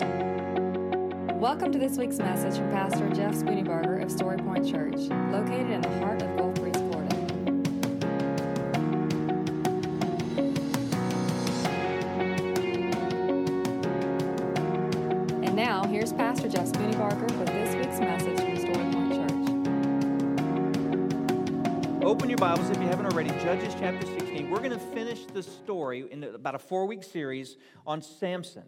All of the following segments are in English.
Welcome to this week's message from Pastor Jeff Spooneybarger of Storypoint Church, located in the heart of Gulf Breeze, Florida. And now, here's Pastor Jeff Spooneybarger with this week's message from Storypoint Church. Open your Bibles if you haven't already. Judges chapter 16. We're going to finish the story in about a four week series on Samson.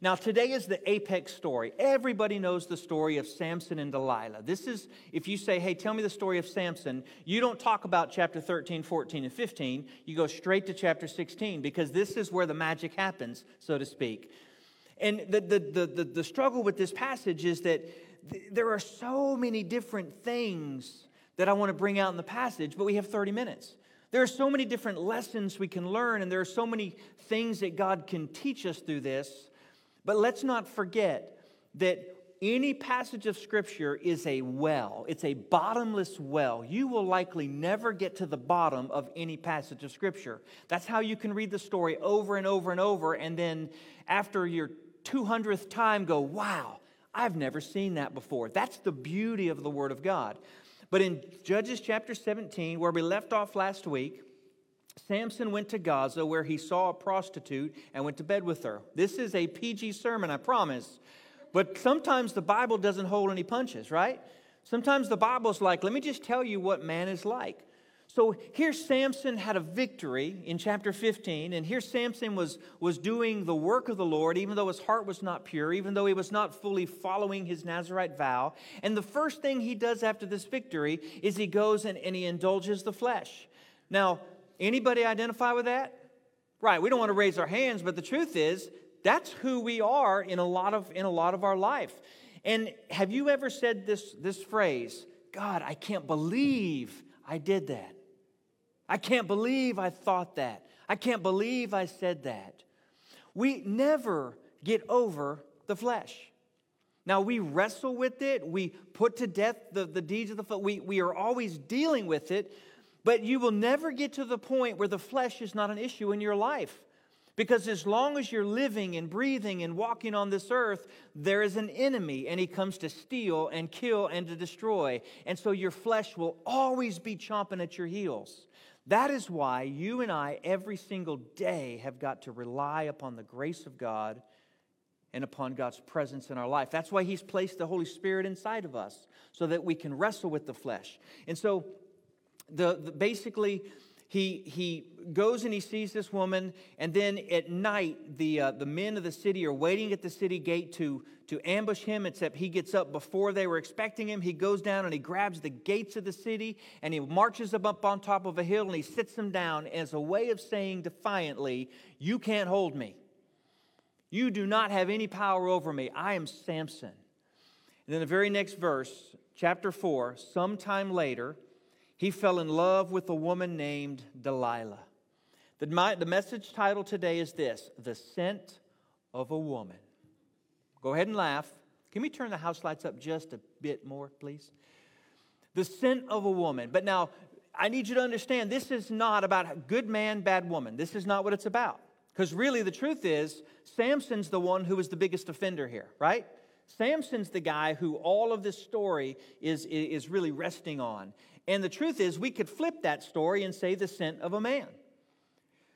Now, today is the apex story. Everybody knows the story of Samson and Delilah. This is, if you say, hey, tell me the story of Samson, you don't talk about chapter 13, 14, and 15. You go straight to chapter 16 because this is where the magic happens, so to speak. And the, the, the, the, the struggle with this passage is that th- there are so many different things that I want to bring out in the passage, but we have 30 minutes. There are so many different lessons we can learn, and there are so many things that God can teach us through this but let's not forget that any passage of Scripture is a well, it's a bottomless well. You will likely never get to the bottom of any passage of Scripture. That's how you can read the story over and over and over, and then after your 200th time, go, wow, I've never seen that before. That's the beauty of the Word of God. But in Judges chapter 17, where we left off last week, Samson went to Gaza where he saw a prostitute and went to bed with her. This is a PG sermon, I promise. But sometimes the Bible doesn't hold any punches, right? Sometimes the Bible's like, let me just tell you what man is like. So here Samson had a victory in chapter 15, and here Samson was, was doing the work of the Lord, even though his heart was not pure, even though he was not fully following his Nazarite vow. And the first thing he does after this victory is he goes and, and he indulges the flesh. Now, Anybody identify with that? Right, we don't want to raise our hands, but the truth is that's who we are in a lot of in a lot of our life. And have you ever said this this phrase, God, I can't believe I did that. I can't believe I thought that. I can't believe I said that. We never get over the flesh. Now, we wrestle with it. We put to death the, the deeds of the flesh. We, we are always dealing with it. But you will never get to the point where the flesh is not an issue in your life. Because as long as you're living and breathing and walking on this earth, there is an enemy, and he comes to steal and kill and to destroy. And so your flesh will always be chomping at your heels. That is why you and I, every single day, have got to rely upon the grace of God and upon God's presence in our life. That's why He's placed the Holy Spirit inside of us, so that we can wrestle with the flesh. And so, the, the, basically, he, he goes and he sees this woman, and then at night, the, uh, the men of the city are waiting at the city gate to, to ambush him, except he gets up before they were expecting him. He goes down and he grabs the gates of the city, and he marches them up on top of a hill, and he sits them down as a way of saying defiantly, You can't hold me. You do not have any power over me. I am Samson. And then the very next verse, chapter 4, sometime later, he fell in love with a woman named Delilah. The, my, the message title today is this The Scent of a Woman. Go ahead and laugh. Can we turn the house lights up just a bit more, please? The scent of a woman. But now, I need you to understand this is not about good man, bad woman. This is not what it's about. Because really, the truth is, Samson's the one who is the biggest offender here, right? Samson's the guy who all of this story is, is really resting on. And the truth is, we could flip that story and say the scent of a man.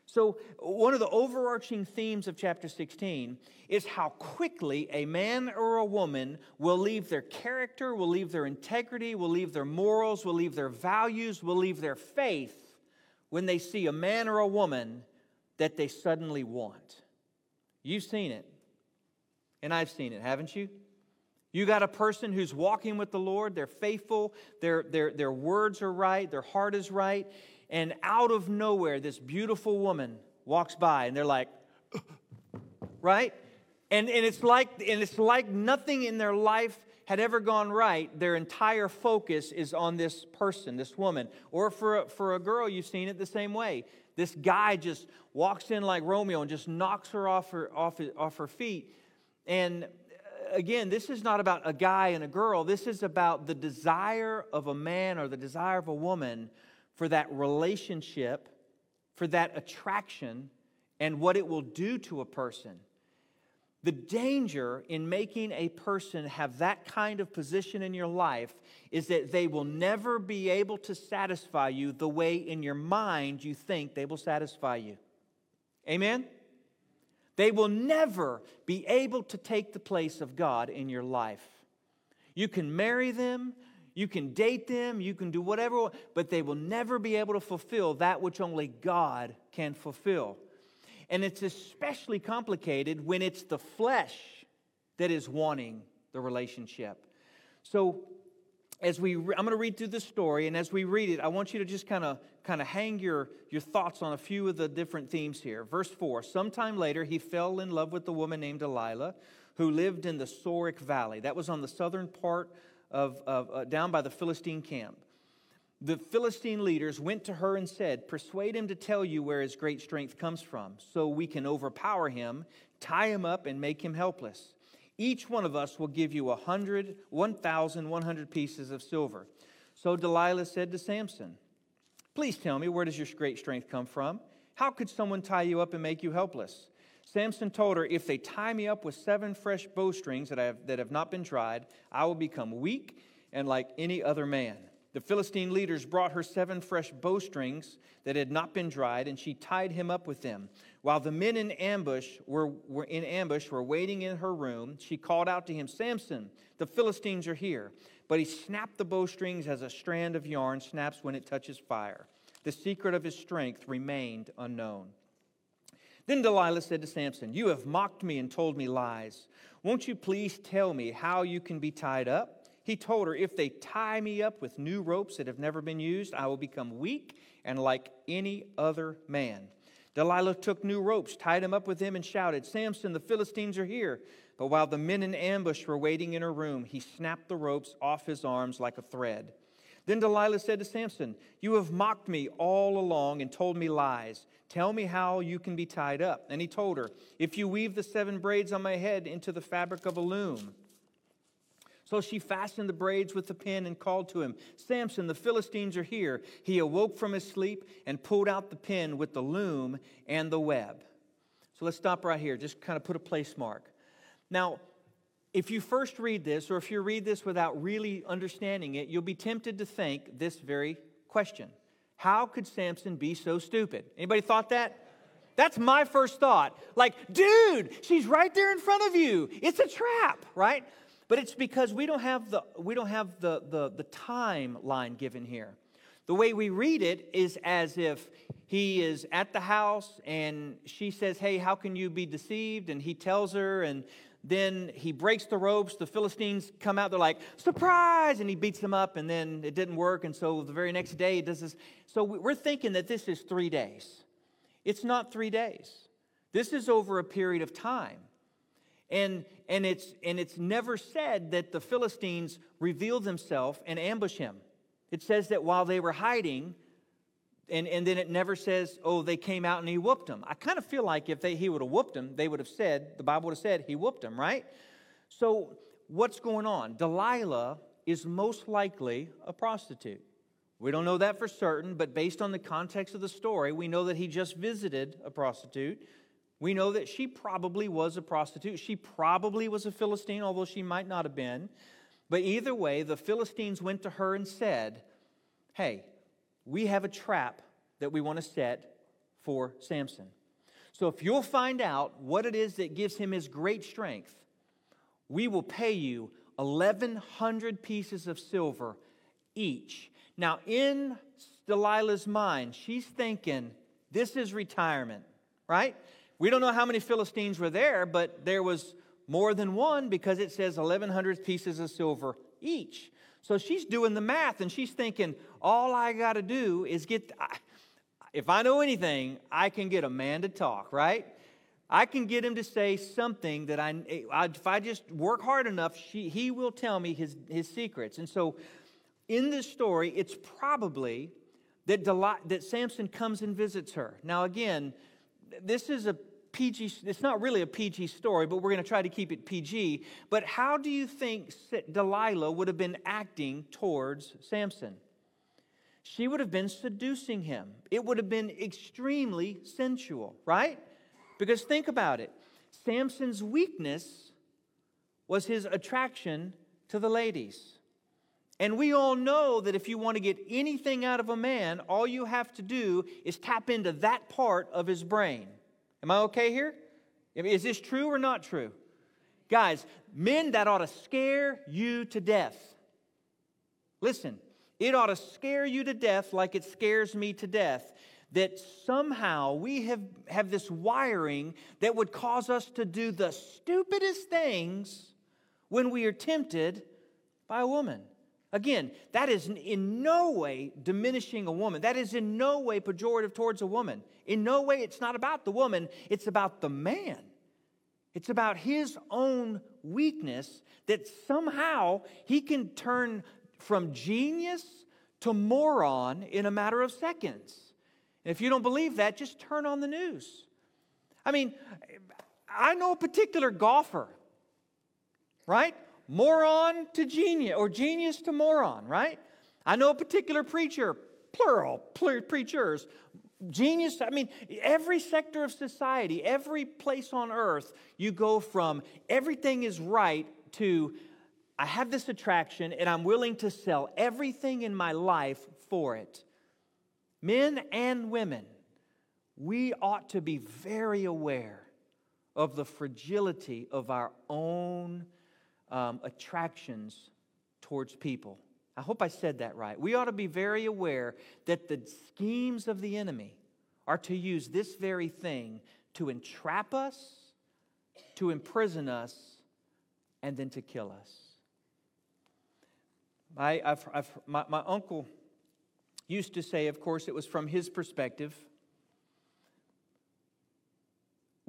So, one of the overarching themes of chapter 16 is how quickly a man or a woman will leave their character, will leave their integrity, will leave their morals, will leave their values, will leave their faith when they see a man or a woman that they suddenly want. You've seen it, and I've seen it, haven't you? You got a person who's walking with the Lord, they're faithful, their, their, their words are right, their heart is right, and out of nowhere, this beautiful woman walks by, and they're like, right? And, and, it's like, and it's like nothing in their life had ever gone right. Their entire focus is on this person, this woman. Or for a, for a girl, you've seen it the same way. This guy just walks in like Romeo and just knocks her off her, off, off her feet. And again, this is not about a guy and a girl. This is about the desire of a man or the desire of a woman for that relationship, for that attraction, and what it will do to a person. The danger in making a person have that kind of position in your life is that they will never be able to satisfy you the way in your mind you think they will satisfy you. Amen? They will never be able to take the place of God in your life. You can marry them, you can date them, you can do whatever, but they will never be able to fulfill that which only God can fulfill. And it's especially complicated when it's the flesh that is wanting the relationship. So, as we i'm going to read through this story and as we read it i want you to just kind of kind of hang your your thoughts on a few of the different themes here. Verse 4 sometime later he fell in love with a woman named delilah who lived in the sorek valley. That was on the southern part of, of uh, down by the philistine camp. The Philistine leaders went to her and said, Persuade him to tell you where his great strength comes from, so we can overpower him, tie him up, and make him helpless. Each one of us will give you a hundred, one thousand, one hundred pieces of silver. So Delilah said to Samson, Please tell me, where does your great strength come from? How could someone tie you up and make you helpless? Samson told her, If they tie me up with seven fresh bowstrings that have, that have not been dried, I will become weak and like any other man. The Philistine leaders brought her seven fresh bowstrings that had not been dried, and she tied him up with them. While the men in ambush were, were in ambush were waiting in her room, she called out to him, Samson, the Philistines are here. But he snapped the bowstrings as a strand of yarn snaps when it touches fire. The secret of his strength remained unknown. Then Delilah said to Samson, You have mocked me and told me lies. Won't you please tell me how you can be tied up? He told her, If they tie me up with new ropes that have never been used, I will become weak and like any other man. Delilah took new ropes, tied him up with them, and shouted, Samson, the Philistines are here. But while the men in ambush were waiting in her room, he snapped the ropes off his arms like a thread. Then Delilah said to Samson, You have mocked me all along and told me lies. Tell me how you can be tied up. And he told her, If you weave the seven braids on my head into the fabric of a loom, so she fastened the braids with the pin and called to him, Samson, the Philistines are here. He awoke from his sleep and pulled out the pin with the loom and the web. So let's stop right here, just kind of put a place mark. Now, if you first read this, or if you read this without really understanding it, you'll be tempted to think this very question How could Samson be so stupid? Anybody thought that? That's my first thought. Like, dude, she's right there in front of you. It's a trap, right? But it's because we don't have the, we don't have the, the, the timeline given here. The way we read it is as if he is at the house and she says, Hey, how can you be deceived? And he tells her, and then he breaks the ropes. The Philistines come out, they're like, Surprise! And he beats them up, and then it didn't work. And so the very next day, he does this. So we're thinking that this is three days. It's not three days, this is over a period of time. And, and, it's, and it's never said that the Philistines reveal themselves and ambush him. It says that while they were hiding, and, and then it never says, oh, they came out and he whooped them. I kind of feel like if they, he would have whooped them, they would have said, the Bible would have said, he whooped them, right? So what's going on? Delilah is most likely a prostitute. We don't know that for certain, but based on the context of the story, we know that he just visited a prostitute. We know that she probably was a prostitute. She probably was a Philistine, although she might not have been. But either way, the Philistines went to her and said, Hey, we have a trap that we want to set for Samson. So if you'll find out what it is that gives him his great strength, we will pay you 1,100 pieces of silver each. Now, in Delilah's mind, she's thinking, this is retirement, right? We don't know how many Philistines were there, but there was more than one because it says 1,100 pieces of silver each. So she's doing the math and she's thinking, all I got to do is get, if I know anything, I can get a man to talk, right? I can get him to say something that I, if I just work hard enough, she, he will tell me his, his secrets. And so in this story, it's probably that, that Samson comes and visits her. Now, again, this is a PG, it's not really a PG story, but we're going to try to keep it PG. But how do you think Delilah would have been acting towards Samson? She would have been seducing him. It would have been extremely sensual, right? Because think about it. Samson's weakness was his attraction to the ladies. And we all know that if you want to get anything out of a man, all you have to do is tap into that part of his brain. Am I okay here? Is this true or not true? Guys, men, that ought to scare you to death. Listen, it ought to scare you to death like it scares me to death that somehow we have, have this wiring that would cause us to do the stupidest things when we are tempted by a woman. Again, that is in no way diminishing a woman. That is in no way pejorative towards a woman. In no way, it's not about the woman, it's about the man. It's about his own weakness that somehow he can turn from genius to moron in a matter of seconds. And if you don't believe that, just turn on the news. I mean, I know a particular golfer, right? Moron to genius, or genius to moron, right? I know a particular preacher, plural, preachers, genius. I mean, every sector of society, every place on earth, you go from everything is right to I have this attraction and I'm willing to sell everything in my life for it. Men and women, we ought to be very aware of the fragility of our own um, attractions towards people. I hope I said that right. We ought to be very aware that the schemes of the enemy are to use this very thing to entrap us, to imprison us, and then to kill us. I, I've, I've, my, my uncle used to say, of course, it was from his perspective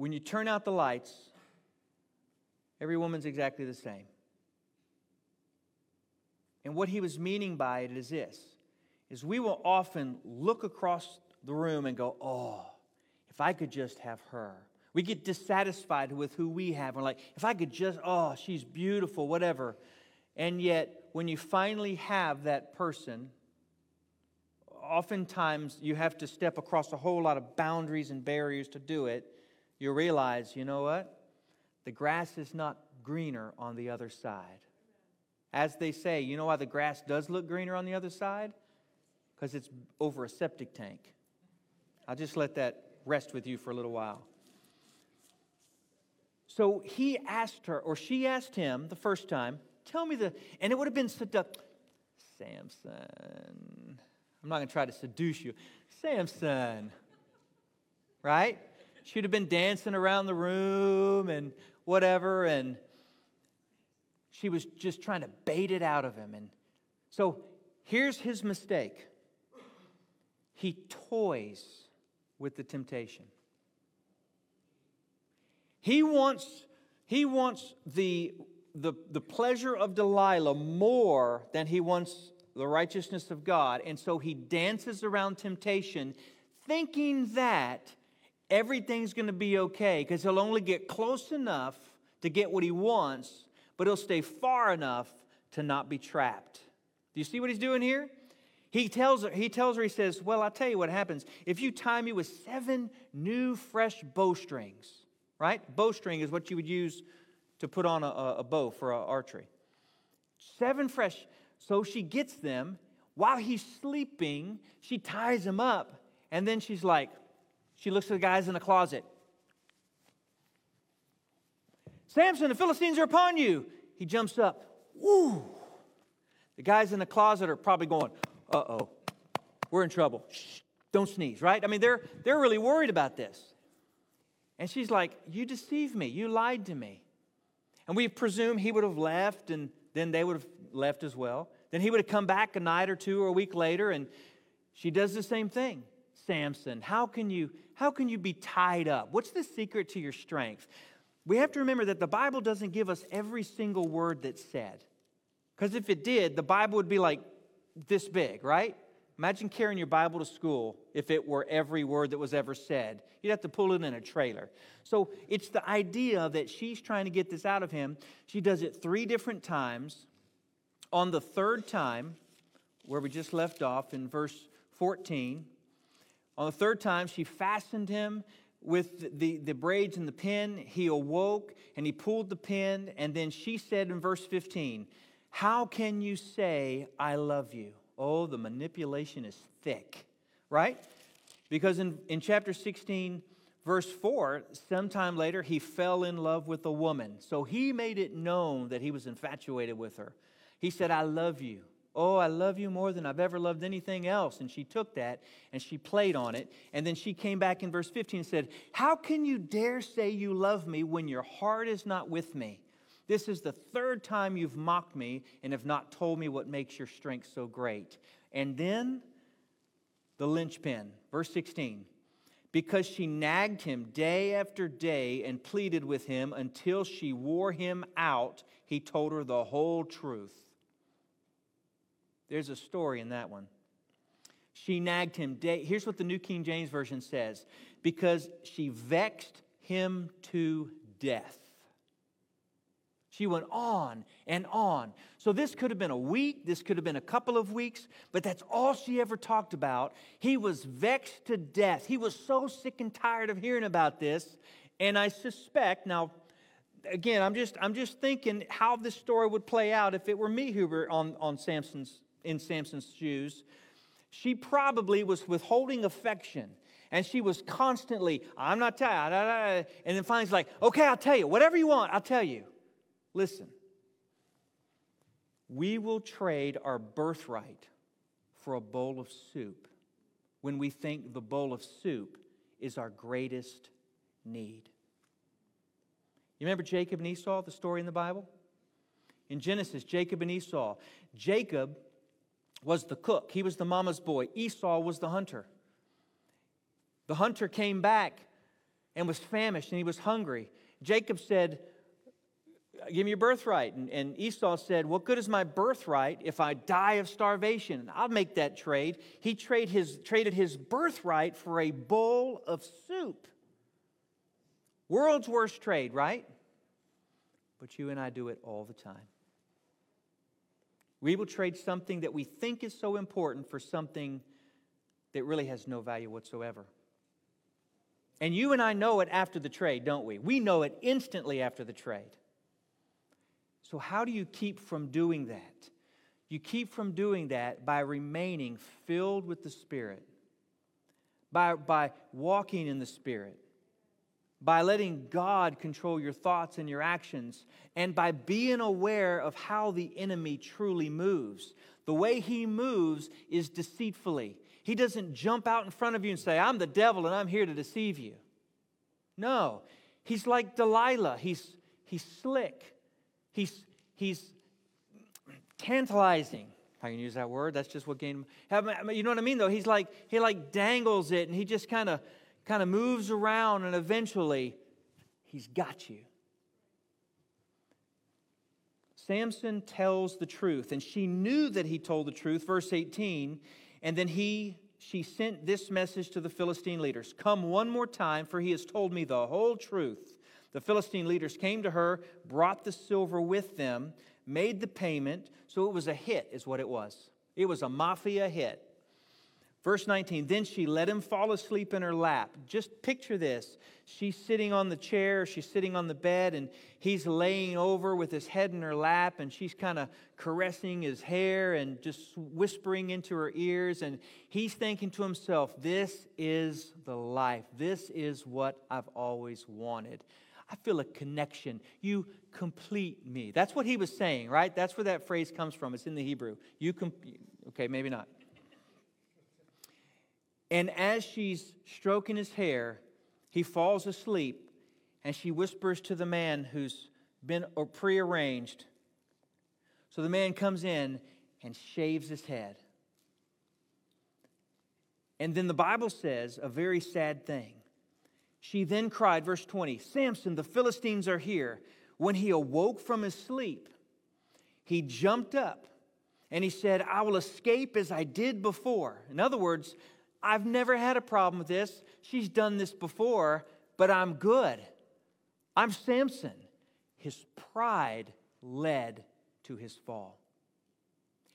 when you turn out the lights, every woman's exactly the same. And what he was meaning by it is this is we will often look across the room and go, "Oh, if I could just have her." We get dissatisfied with who we have. We're like, if I could just, oh, she's beautiful, whatever. And yet, when you finally have that person, oftentimes you have to step across a whole lot of boundaries and barriers to do it. You realize, you know what? The grass is not greener on the other side. As they say, you know why the grass does look greener on the other side? Because it's over a septic tank. I'll just let that rest with you for a little while. So he asked her, or she asked him the first time, tell me the, and it would have been seductive. Samson. I'm not going to try to seduce you. Samson. Right? She'd have been dancing around the room and whatever, and she was just trying to bait it out of him. And so here's his mistake he toys with the temptation. He wants, he wants the, the, the pleasure of Delilah more than he wants the righteousness of God. And so he dances around temptation, thinking that everything's going to be okay because he'll only get close enough to get what he wants, but he'll stay far enough to not be trapped. Do you see what he's doing here? He tells her, he tells her, he says, Well, I'll tell you what happens. If you tie me with seven new fresh bowstrings, right? Bowstring is what you would use to put on a, a bow for archery. Seven fresh. So she gets them. While he's sleeping, she ties him up. And then she's like, she looks at the guys in the closet. Samson, the Philistines are upon you. He jumps up. Woo! The guys in the closet are probably going, uh oh, we're in trouble. Shh, don't sneeze, right? I mean, they're, they're really worried about this. And she's like, You deceived me. You lied to me. And we presume he would have left and then they would have left as well. Then he would have come back a night or two or a week later, and she does the same thing. Samson, how can you how can you be tied up? What's the secret to your strength? We have to remember that the Bible doesn't give us every single word that's said. Because if it did, the Bible would be like this big, right? Imagine carrying your Bible to school if it were every word that was ever said. You'd have to pull it in a trailer. So it's the idea that she's trying to get this out of him. She does it three different times. On the third time, where we just left off in verse 14, on the third time, she fastened him with the, the braids and the pin. He awoke and he pulled the pin. And then she said in verse 15, How can you say, I love you? Oh, the manipulation is thick, right? Because in, in chapter 16, verse 4, sometime later, he fell in love with a woman. So he made it known that he was infatuated with her. He said, I love you. Oh, I love you more than I've ever loved anything else. And she took that and she played on it. And then she came back in verse 15 and said, How can you dare say you love me when your heart is not with me? This is the third time you've mocked me and have not told me what makes your strength so great. And then the linchpin, verse 16. Because she nagged him day after day and pleaded with him until she wore him out, he told her the whole truth. There's a story in that one. She nagged him day. Here's what the New King James Version says because she vexed him to death. She went on and on. So this could have been a week, this could have been a couple of weeks, but that's all she ever talked about. He was vexed to death. He was so sick and tired of hearing about this. And I suspect, now again, I'm just I'm just thinking how this story would play out if it were me who were on, on Samson's in Samson's shoes, she probably was withholding affection. And she was constantly, I'm not you. And then finally, she's like, okay, I'll tell you. Whatever you want, I'll tell you. Listen, we will trade our birthright for a bowl of soup when we think the bowl of soup is our greatest need. You remember Jacob and Esau, the story in the Bible? In Genesis, Jacob and Esau. Jacob was the cook, he was the mama's boy. Esau was the hunter. The hunter came back and was famished and he was hungry. Jacob said, Give me your birthright. And, and, Esau said, What good is my birthright if I die of starvation? I'll make that trade. He trade his, traded his birthright for a bowl of soup. World's worst trade, right? But you and I do it all the time. We will trade something that we think is so important for something that really has no value whatsoever. And you and I know it after the trade, don't we? We know it instantly after the trade. So, how do you keep from doing that? You keep from doing that by remaining filled with the Spirit, by, by walking in the Spirit, by letting God control your thoughts and your actions, and by being aware of how the enemy truly moves. The way he moves is deceitfully. He doesn't jump out in front of you and say, I'm the devil and I'm here to deceive you. No, he's like Delilah. He's, he's slick, he's, he's tantalizing. I can use that word, that's just what game. You know what I mean, though? He's like, he like dangles it and he just kind of kind of moves around and eventually he's got you. Samson tells the truth, and she knew that he told the truth, verse 18, and then he she sent this message to the Philistine leaders Come one more time, for he has told me the whole truth. The Philistine leaders came to her, brought the silver with them, made the payment. So it was a hit, is what it was. It was a mafia hit. Verse 19, then she let him fall asleep in her lap. Just picture this. She's sitting on the chair, she's sitting on the bed, and he's laying over with his head in her lap, and she's kind of caressing his hair and just whispering into her ears. And he's thinking to himself, This is the life. This is what I've always wanted. I feel a connection. You complete me. That's what he was saying, right? That's where that phrase comes from. It's in the Hebrew. You com- okay, maybe not. And as she's stroking his hair, he falls asleep, and she whispers to the man who's been prearranged. So the man comes in and shaves his head. And then the Bible says a very sad thing. She then cried, verse 20 Samson, the Philistines are here. When he awoke from his sleep, he jumped up and he said, I will escape as I did before. In other words, I've never had a problem with this. She's done this before, but I'm good. I'm Samson. His pride led to his fall.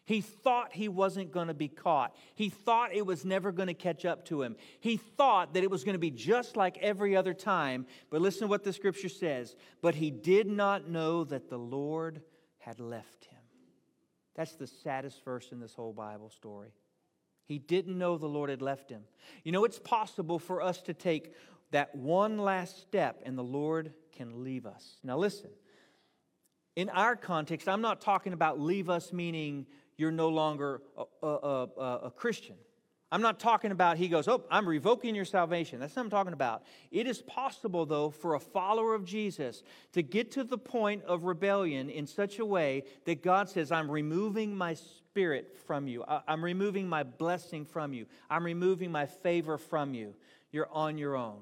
He thought he wasn't going to be caught. He thought it was never going to catch up to him. He thought that it was going to be just like every other time. But listen to what the scripture says. But he did not know that the Lord had left him. That's the saddest verse in this whole Bible story. He didn't know the Lord had left him. You know, it's possible for us to take that one last step and the Lord can leave us. Now, listen. In our context, I'm not talking about leave us meaning you're no longer a, a, a, a Christian. I'm not talking about, he goes, Oh, I'm revoking your salvation. That's not what I'm talking about. It is possible, though, for a follower of Jesus to get to the point of rebellion in such a way that God says, I'm removing my spirit from you. I'm removing my blessing from you. I'm removing my favor from you. You're on your own.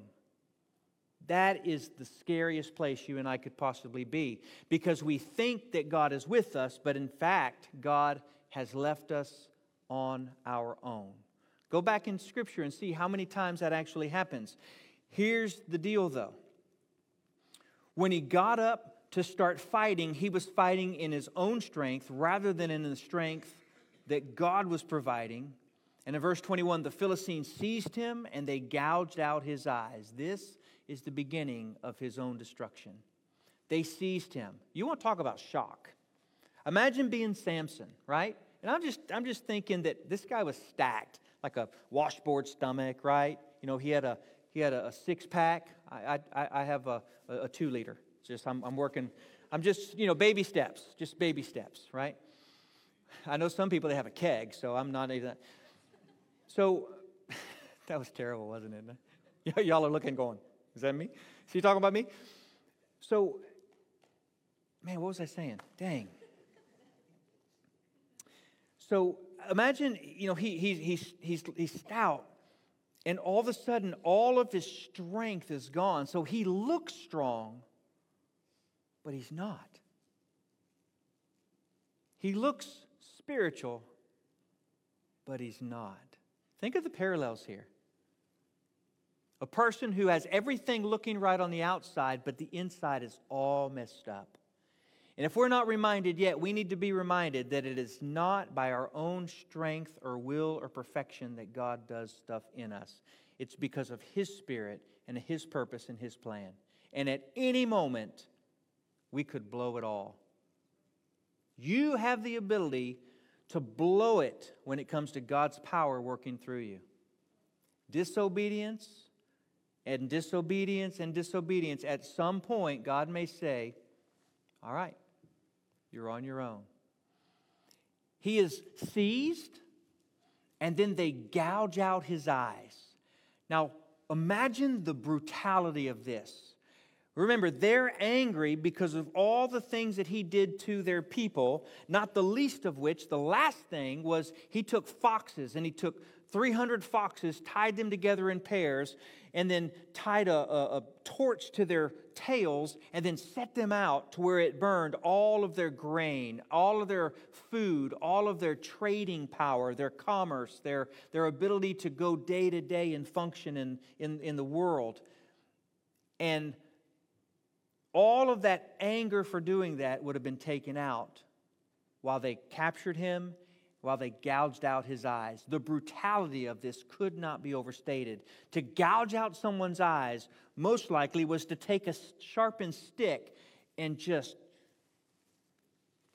That is the scariest place you and I could possibly be because we think that God is with us, but in fact, God has left us on our own. Go back in Scripture and see how many times that actually happens. Here's the deal, though. When he got up to start fighting, he was fighting in his own strength rather than in the strength that God was providing. And in verse 21, the Philistines seized him and they gouged out his eyes. This is the beginning of his own destruction. They seized him. You want to talk about shock? Imagine being Samson, right? And I'm just, I'm just thinking that this guy was stacked, like a washboard stomach, right? You know, he had a, he had a, a six pack. I, I, I have a, a, two liter. It's just, I'm, I'm working, I'm just, you know, baby steps, just baby steps, right? I know some people, they have a keg, so I'm not even. So, that was terrible, wasn't it? Y'all are looking going, is that me? Is he talking about me? So, man, what was I saying? Dang. So imagine, you know, he, he, he's, he's, he's stout, and all of a sudden, all of his strength is gone. So he looks strong, but he's not. He looks spiritual, but he's not. Think of the parallels here. A person who has everything looking right on the outside, but the inside is all messed up. And if we're not reminded yet, we need to be reminded that it is not by our own strength or will or perfection that God does stuff in us. It's because of His Spirit and His purpose and His plan. And at any moment, we could blow it all. You have the ability to blow it when it comes to God's power working through you. Disobedience and disobedience and disobedience, at some point, God may say, All right, you're on your own. He is seized, and then they gouge out his eyes. Now, imagine the brutality of this. Remember, they're angry because of all the things that he did to their people, not the least of which, the last thing was he took foxes and he took 300 foxes, tied them together in pairs, and then tied a, a, a, torch to their tails and then set them out to where it burned all of their grain, all of their food, all of their trading power, their commerce, their, their ability to go day to day and function in, in, in the world. And all of that anger for doing that would have been taken out while they captured him while they gouged out his eyes. The brutality of this could not be overstated. To gouge out someone's eyes, most likely, was to take a sharpened stick and just,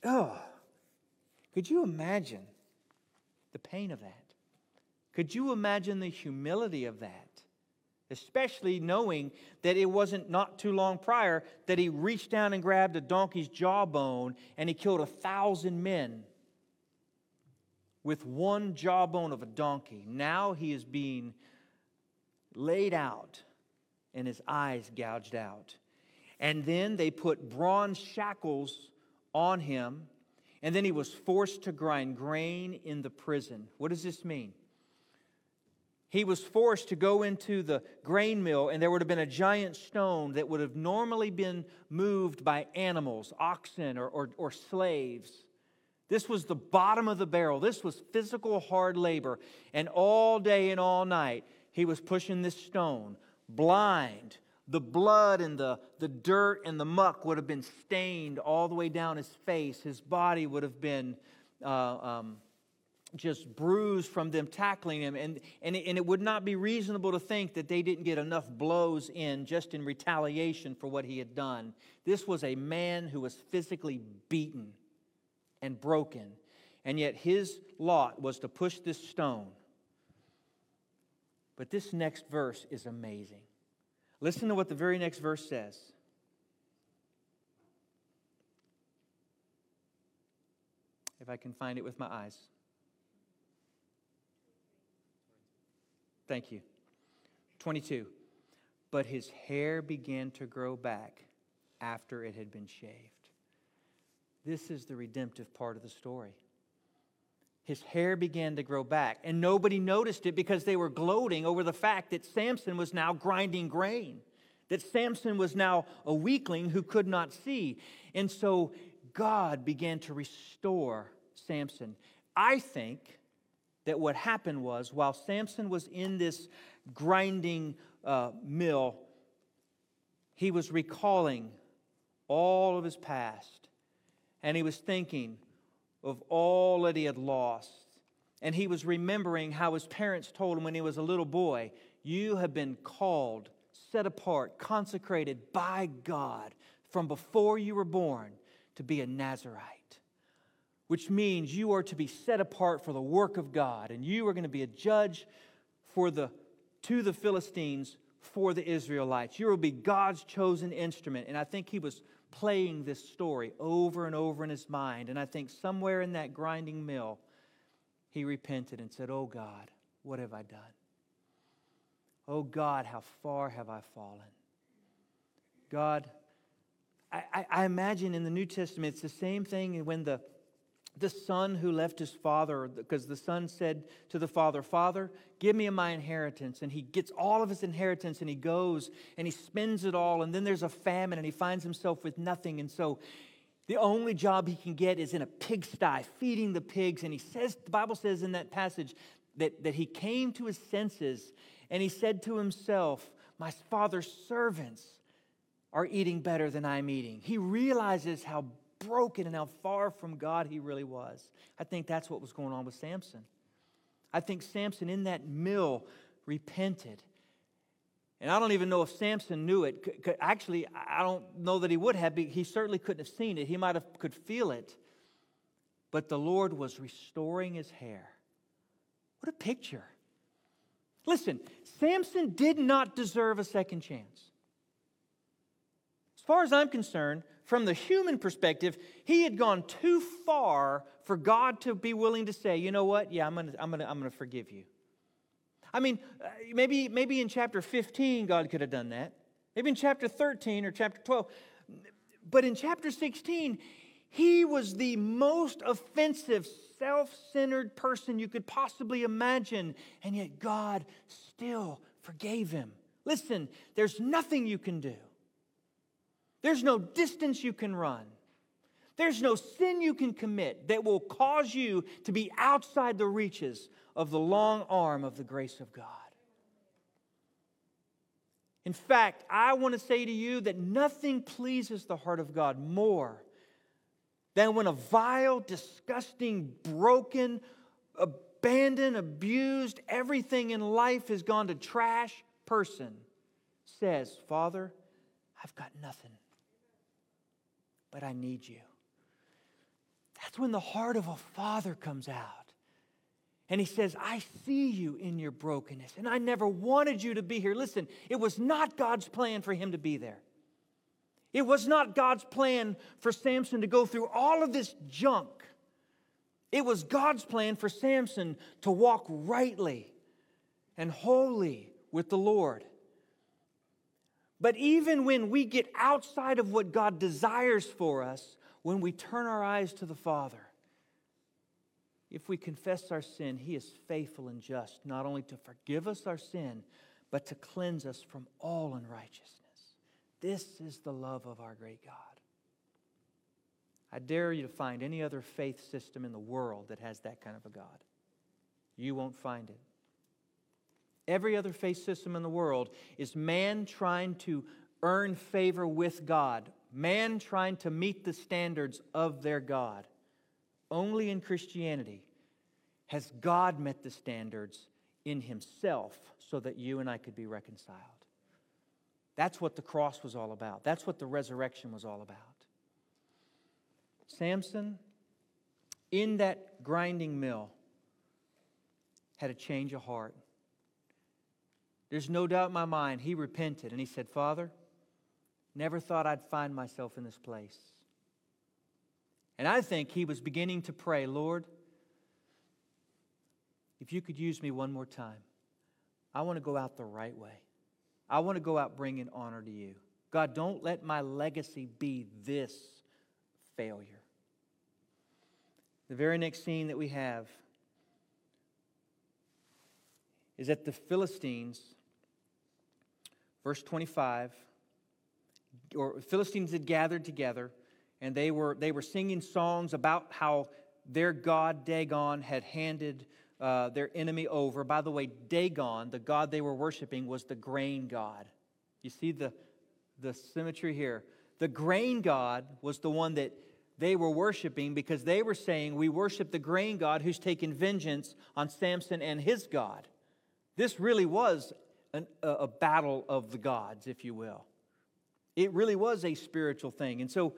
oh, could you imagine the pain of that? Could you imagine the humility of that? Especially knowing that it wasn't not too long prior that he reached down and grabbed a donkey's jawbone and he killed a thousand men with one jawbone of a donkey. Now he is being laid out and his eyes gouged out. And then they put bronze shackles on him, and then he was forced to grind grain in the prison. What does this mean? He was forced to go into the grain mill, and there would have been a giant stone that would have normally been moved by animals, oxen, or, or, or slaves. This was the bottom of the barrel. This was physical hard labor. And all day and all night, he was pushing this stone, blind. The blood and the, the dirt and the muck would have been stained all the way down his face. His body would have been uh, um, just bruised from them tackling him. And, and, it, and it would not be reasonable to think that they didn't get enough blows in just in retaliation for what he had done. This was a man who was physically beaten and broken. And yet his lot was to push this stone. But this next verse is amazing. Listen to what the very next verse says. If I can find it with my eyes. Thank you. 22. But his hair began to grow back after it had been shaved. This is the redemptive part of the story. His hair began to grow back, and nobody noticed it because they were gloating over the fact that Samson was now grinding grain, that Samson was now a weakling who could not see. And so God began to restore Samson. I think that what happened was while Samson was in this grinding uh, mill, he was recalling all of his past. And he was thinking of all that he had lost. And he was remembering how his parents told him when he was a little boy, You have been called, set apart, consecrated by God from before you were born to be a Nazarite which means you are to be set apart for the work of God, and you are going to be a judge for the, to the Philistines for the Israelites. You will be God's chosen instrument. And I think he was playing this story over and over in his mind. And I think somewhere in that grinding mill, he repented and said, Oh God, what have I done? Oh God, how far have I fallen? God, I, I, imagine in the New Testament it's the same thing when the the son who left his father, because the son said to the father, Father, give me my inheritance. And he gets all of his inheritance and he goes and he spends it all. And then there's a famine and he finds himself with nothing. And so the only job he can get is in a pigsty, feeding the pigs. And he says, the Bible says in that passage that, that he came to his senses and he said to himself, My father's servants are eating better than I'm eating. He realizes how broken and how far from God he really was. I think that's what was going on with Samson. I think Samson in that mill repented. And I don't even know if Samson knew it. Actually, I don't know that he would have. He certainly couldn't have seen it. He might have could feel it. But the Lord was restoring his hair. What a picture. Listen, Samson did not deserve a second chance. As far as I'm concerned, from the human perspective, he had gone too far for God to be willing to say, you know what? Yeah, I'm going to I'm gonna, I'm gonna forgive you. I mean, uh, maybe, maybe in chapter 15, God could have done that. Maybe in chapter 13 or chapter 12. But in chapter 16, he was the most offensive, self centered person you could possibly imagine. And yet God still forgave him. Listen, there's nothing you can do there's no distance you can run. There's no sin you can commit that will cause you to be outside the reaches of the long arm of the grace of God. In fact, I want to say to you that nothing pleases the heart of God more than when a vile, disgusting, broken, abandoned, abused, everything in life has gone to trash person says, Father, I've got nothing but I need you. That's when the heart of a father comes out. And he says, I see you in your brokenness, and I never wanted you to be here. Listen, it was not God's plan for him to be there. It was not God's plan for Samson to go through all of this junk. It was God's plan for Samson to walk rightly and wholly with the Lord. But even when we get outside of what God desires for us, when we turn our eyes to the Father, if we confess our sin, He is faithful and just, not only to forgive us our sin, but to cleanse us from all unrighteousness. This is the love of our great God. I dare you to find any other faith system in the world that has that kind of a God. You won't find it. Every other faith system in the world is man trying to earn favor with God, man trying to meet the standards of their God. only in Christianity has God met the standards in himself so that you and I could be reconciled. That's what the cross was all about. That's what the resurrection was all about. Samson, in that grinding mill, had a change of heart. There's no doubt in my mind he repented and he said, Father, never thought I'd find myself in this place. And I think he was beginning to pray, Lord, if you could use me one more time, I want to go out the right way. I want to go out bringing honor to you. God, don't let my legacy be this failure. The very next scene that we have is that the Philistines, verse 25, or Philistines had gathered together and they were, they were singing songs about how their god Dagon had handed uh, their enemy over. By the way, Dagon, the god they were worshiping, was the grain god. You see the, the symmetry here. The grain god was the one that they were worshiping because they were saying, We worship the grain god who's taken vengeance on Samson and his God. This really was an, a, a battle of the gods, if you will. It really was a spiritual thing. And so,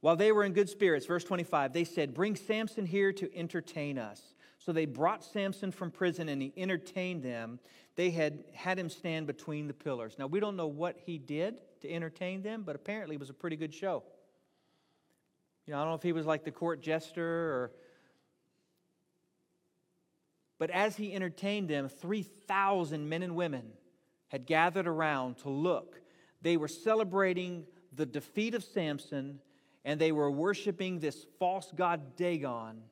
while they were in good spirits, verse 25, they said, Bring Samson here to entertain us. So they brought Samson from prison and he entertained them. They had had him stand between the pillars. Now, we don't know what he did to entertain them, but apparently it was a pretty good show. You know, I don't know if he was like the court jester or. But as he entertained them, 3,000 men and women had gathered around to look. They were celebrating the defeat of Samson and they were worshiping this false god Dagon.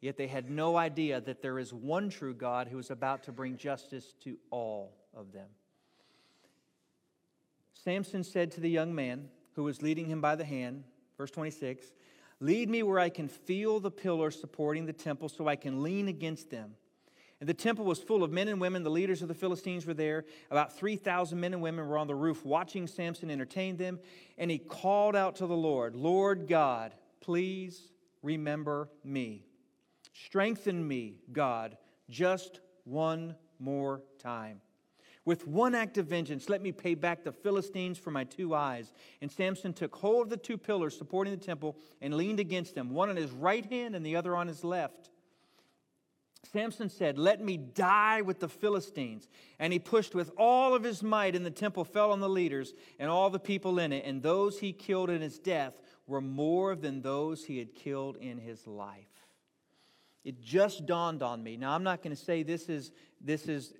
Yet they had no idea that there is one true God who is about to bring justice to all of them. Samson said to the young man who was leading him by the hand, Verse 26 Lead me where I can feel the pillars supporting the temple so I can lean against them. And the temple was full of men and women. The leaders of the Philistines were there. About 3,000 men and women were on the roof watching Samson entertain them. And he called out to the Lord, Lord God, please remember me. Strengthen me, God, just one more time. With one act of vengeance, let me pay back the Philistines for my two eyes. And Samson took hold of the two pillars supporting the temple and leaned against them, one on his right hand and the other on his left. Samson said, Let me die with the Philistines. And he pushed with all of his might, and the temple fell on the leaders and all the people in it. And those he killed in his death were more than those he had killed in his life. It just dawned on me. Now, I'm not going to say this is, this is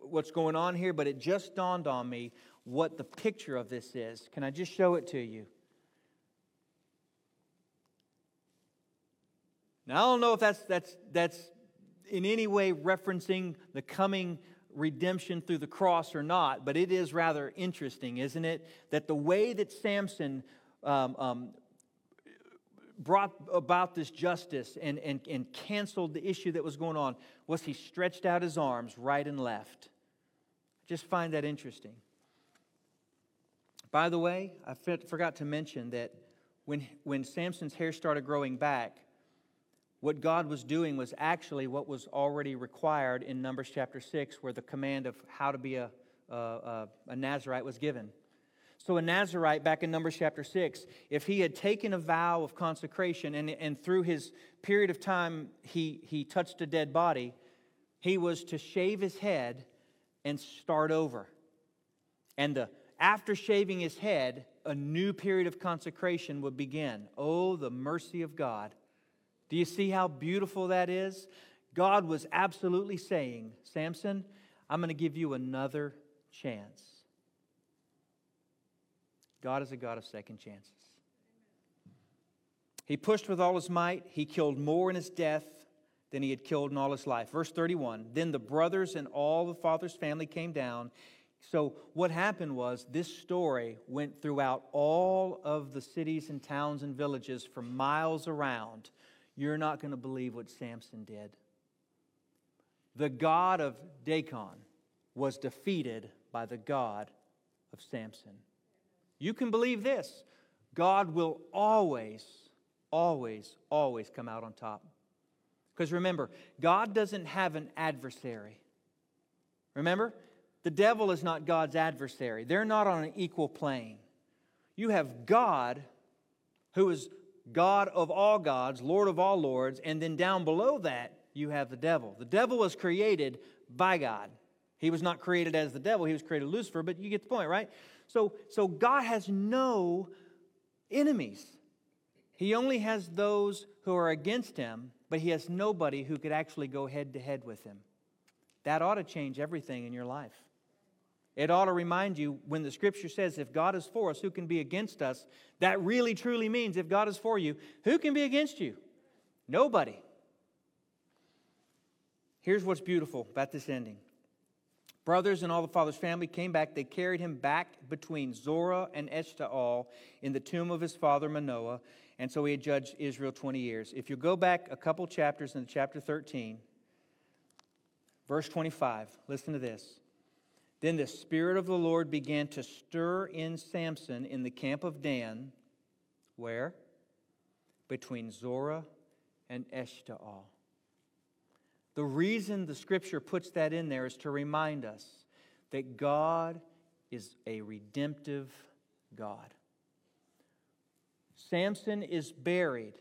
what's going on here, but it just dawned on me what the picture of this is. Can I just show it to you? Now, I don't know if that's, that's, that's in any way referencing the coming redemption through the cross or not, but it is rather interesting, isn't it? That the way that Samson um, um, brought about this justice and, and, and canceled the issue that was going on was he stretched out his arms right and left. I just find that interesting. By the way, I forgot to mention that when, when Samson's hair started growing back, what God was doing was actually what was already required in Numbers chapter 6, where the command of how to be a, a, a Nazarite was given. So, a Nazarite, back in Numbers chapter 6, if he had taken a vow of consecration and, and through his period of time he, he touched a dead body, he was to shave his head and start over. And the, after shaving his head, a new period of consecration would begin. Oh, the mercy of God. Do you see how beautiful that is? God was absolutely saying, Samson, I'm going to give you another chance. God is a God of second chances. He pushed with all his might. He killed more in his death than he had killed in all his life. Verse 31 Then the brothers and all the father's family came down. So, what happened was this story went throughout all of the cities and towns and villages for miles around. You're not going to believe what Samson did. The God of Dagon was defeated by the God of Samson. You can believe this God will always, always, always come out on top. Because remember, God doesn't have an adversary. Remember? The devil is not God's adversary, they're not on an equal plane. You have God, who is God of all gods, Lord of all lords, and then down below that, you have the devil. The devil was created by God. He was not created as the devil, he was created Lucifer, but you get the point, right? So, so God has no enemies. He only has those who are against him, but he has nobody who could actually go head to head with him. That ought to change everything in your life. It ought to remind you when the scripture says, if God is for us, who can be against us? That really truly means if God is for you, who can be against you? Nobody. Here's what's beautiful about this ending brothers and all the father's family came back. They carried him back between Zorah and Eshtaol in the tomb of his father Manoah. And so he had judged Israel 20 years. If you go back a couple chapters in chapter 13, verse 25, listen to this. Then the Spirit of the Lord began to stir in Samson in the camp of Dan. Where? Between Zorah and Eshtaol. The reason the scripture puts that in there is to remind us that God is a redemptive God. Samson is buried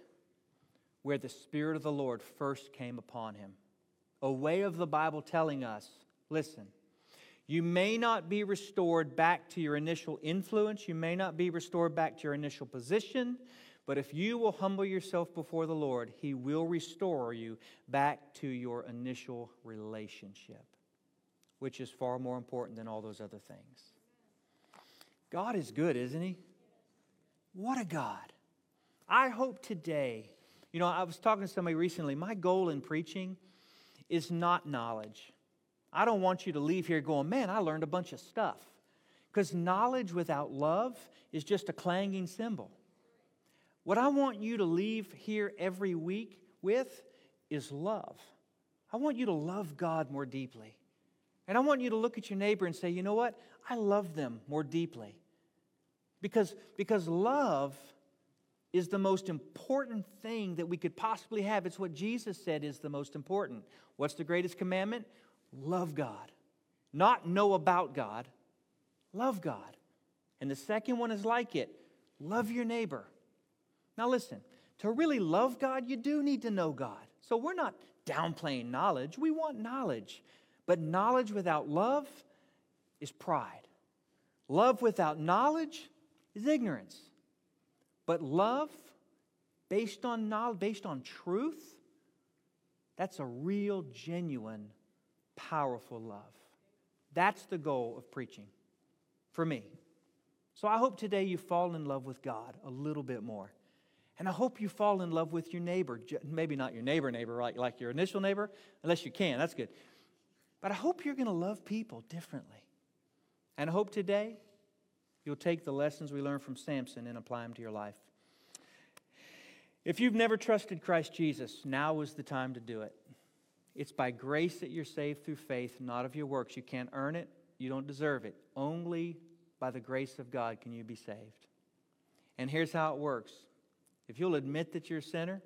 where the Spirit of the Lord first came upon him. A way of the Bible telling us listen, you may not be restored back to your initial influence, you may not be restored back to your initial position, but if you will humble yourself before the Lord, He will restore you back to your initial relationship, which is far more important than all those other things. God is good, isn't He? What a God. I hope today, you know, I was talking to somebody recently. My goal in preaching is not knowledge. I don't want you to leave here going, man, I learned a bunch of stuff. Because knowledge without love is just a clanging cymbal. What I want you to leave here every week with is love. I want you to love God more deeply. And I want you to look at your neighbor and say, you know what? I love them more deeply. Because, because love is the most important thing that we could possibly have. It's what Jesus said is the most important. What's the greatest commandment? Love God. Not know about God, love God. And the second one is like it love your neighbor. Now, listen, to really love God, you do need to know God. So we're not downplaying knowledge, we want knowledge. But knowledge without love is pride. Love without knowledge is ignorance. But love based on knowledge, based on truth, that's a real, genuine, powerful love. That's the goal of preaching for me. So I hope today you fall in love with God a little bit more. And I hope you fall in love with your neighbor. Maybe not your neighbor, neighbor, like, like your initial neighbor, unless you can. That's good. But I hope you're going to love people differently. And I hope today you'll take the lessons we learned from Samson and apply them to your life. If you've never trusted Christ Jesus, now is the time to do it. It's by grace that you're saved through faith, not of your works. You can't earn it, you don't deserve it. Only by the grace of God can you be saved. And here's how it works if you'll admit that you're a sinner,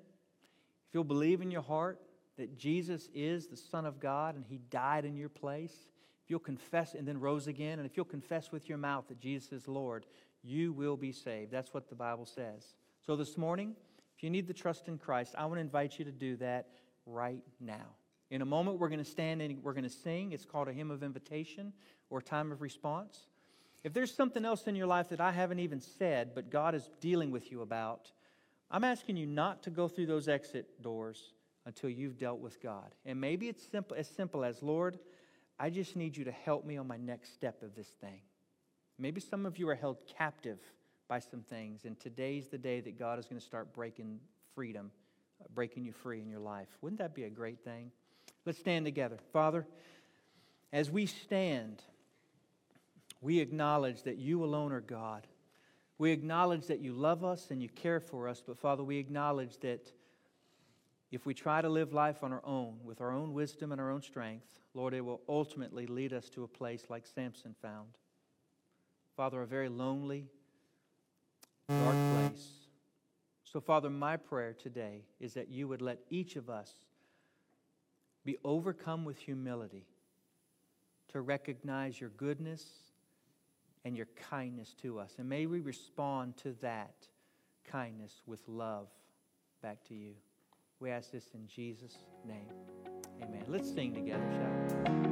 if you'll believe in your heart that Jesus is the Son of God and He died in your place, if you'll confess and then rose again, and if you'll confess with your mouth that Jesus is Lord, you will be saved. That's what the Bible says. So this morning, if you need the trust in Christ, I want to invite you to do that right now. In a moment, we're going to stand and we're going to sing. It's called a hymn of invitation or time of response. If there's something else in your life that I haven't even said, but God is dealing with you about, I'm asking you not to go through those exit doors until you've dealt with God. And maybe it's simple, as simple as, Lord, I just need you to help me on my next step of this thing. Maybe some of you are held captive by some things, and today's the day that God is going to start breaking freedom, breaking you free in your life. Wouldn't that be a great thing? Let's stand together. Father, as we stand, we acknowledge that you alone are God. We acknowledge that you love us and you care for us, but Father, we acknowledge that if we try to live life on our own, with our own wisdom and our own strength, Lord, it will ultimately lead us to a place like Samson found. Father, a very lonely, dark place, So, Father, my prayer today is that you would let each of us be overcome with humility to recognize your goodness and your kindness to us. And may we respond to that kindness with love back to you. We ask this in Jesus' name. Amen. Let's sing together, shall we?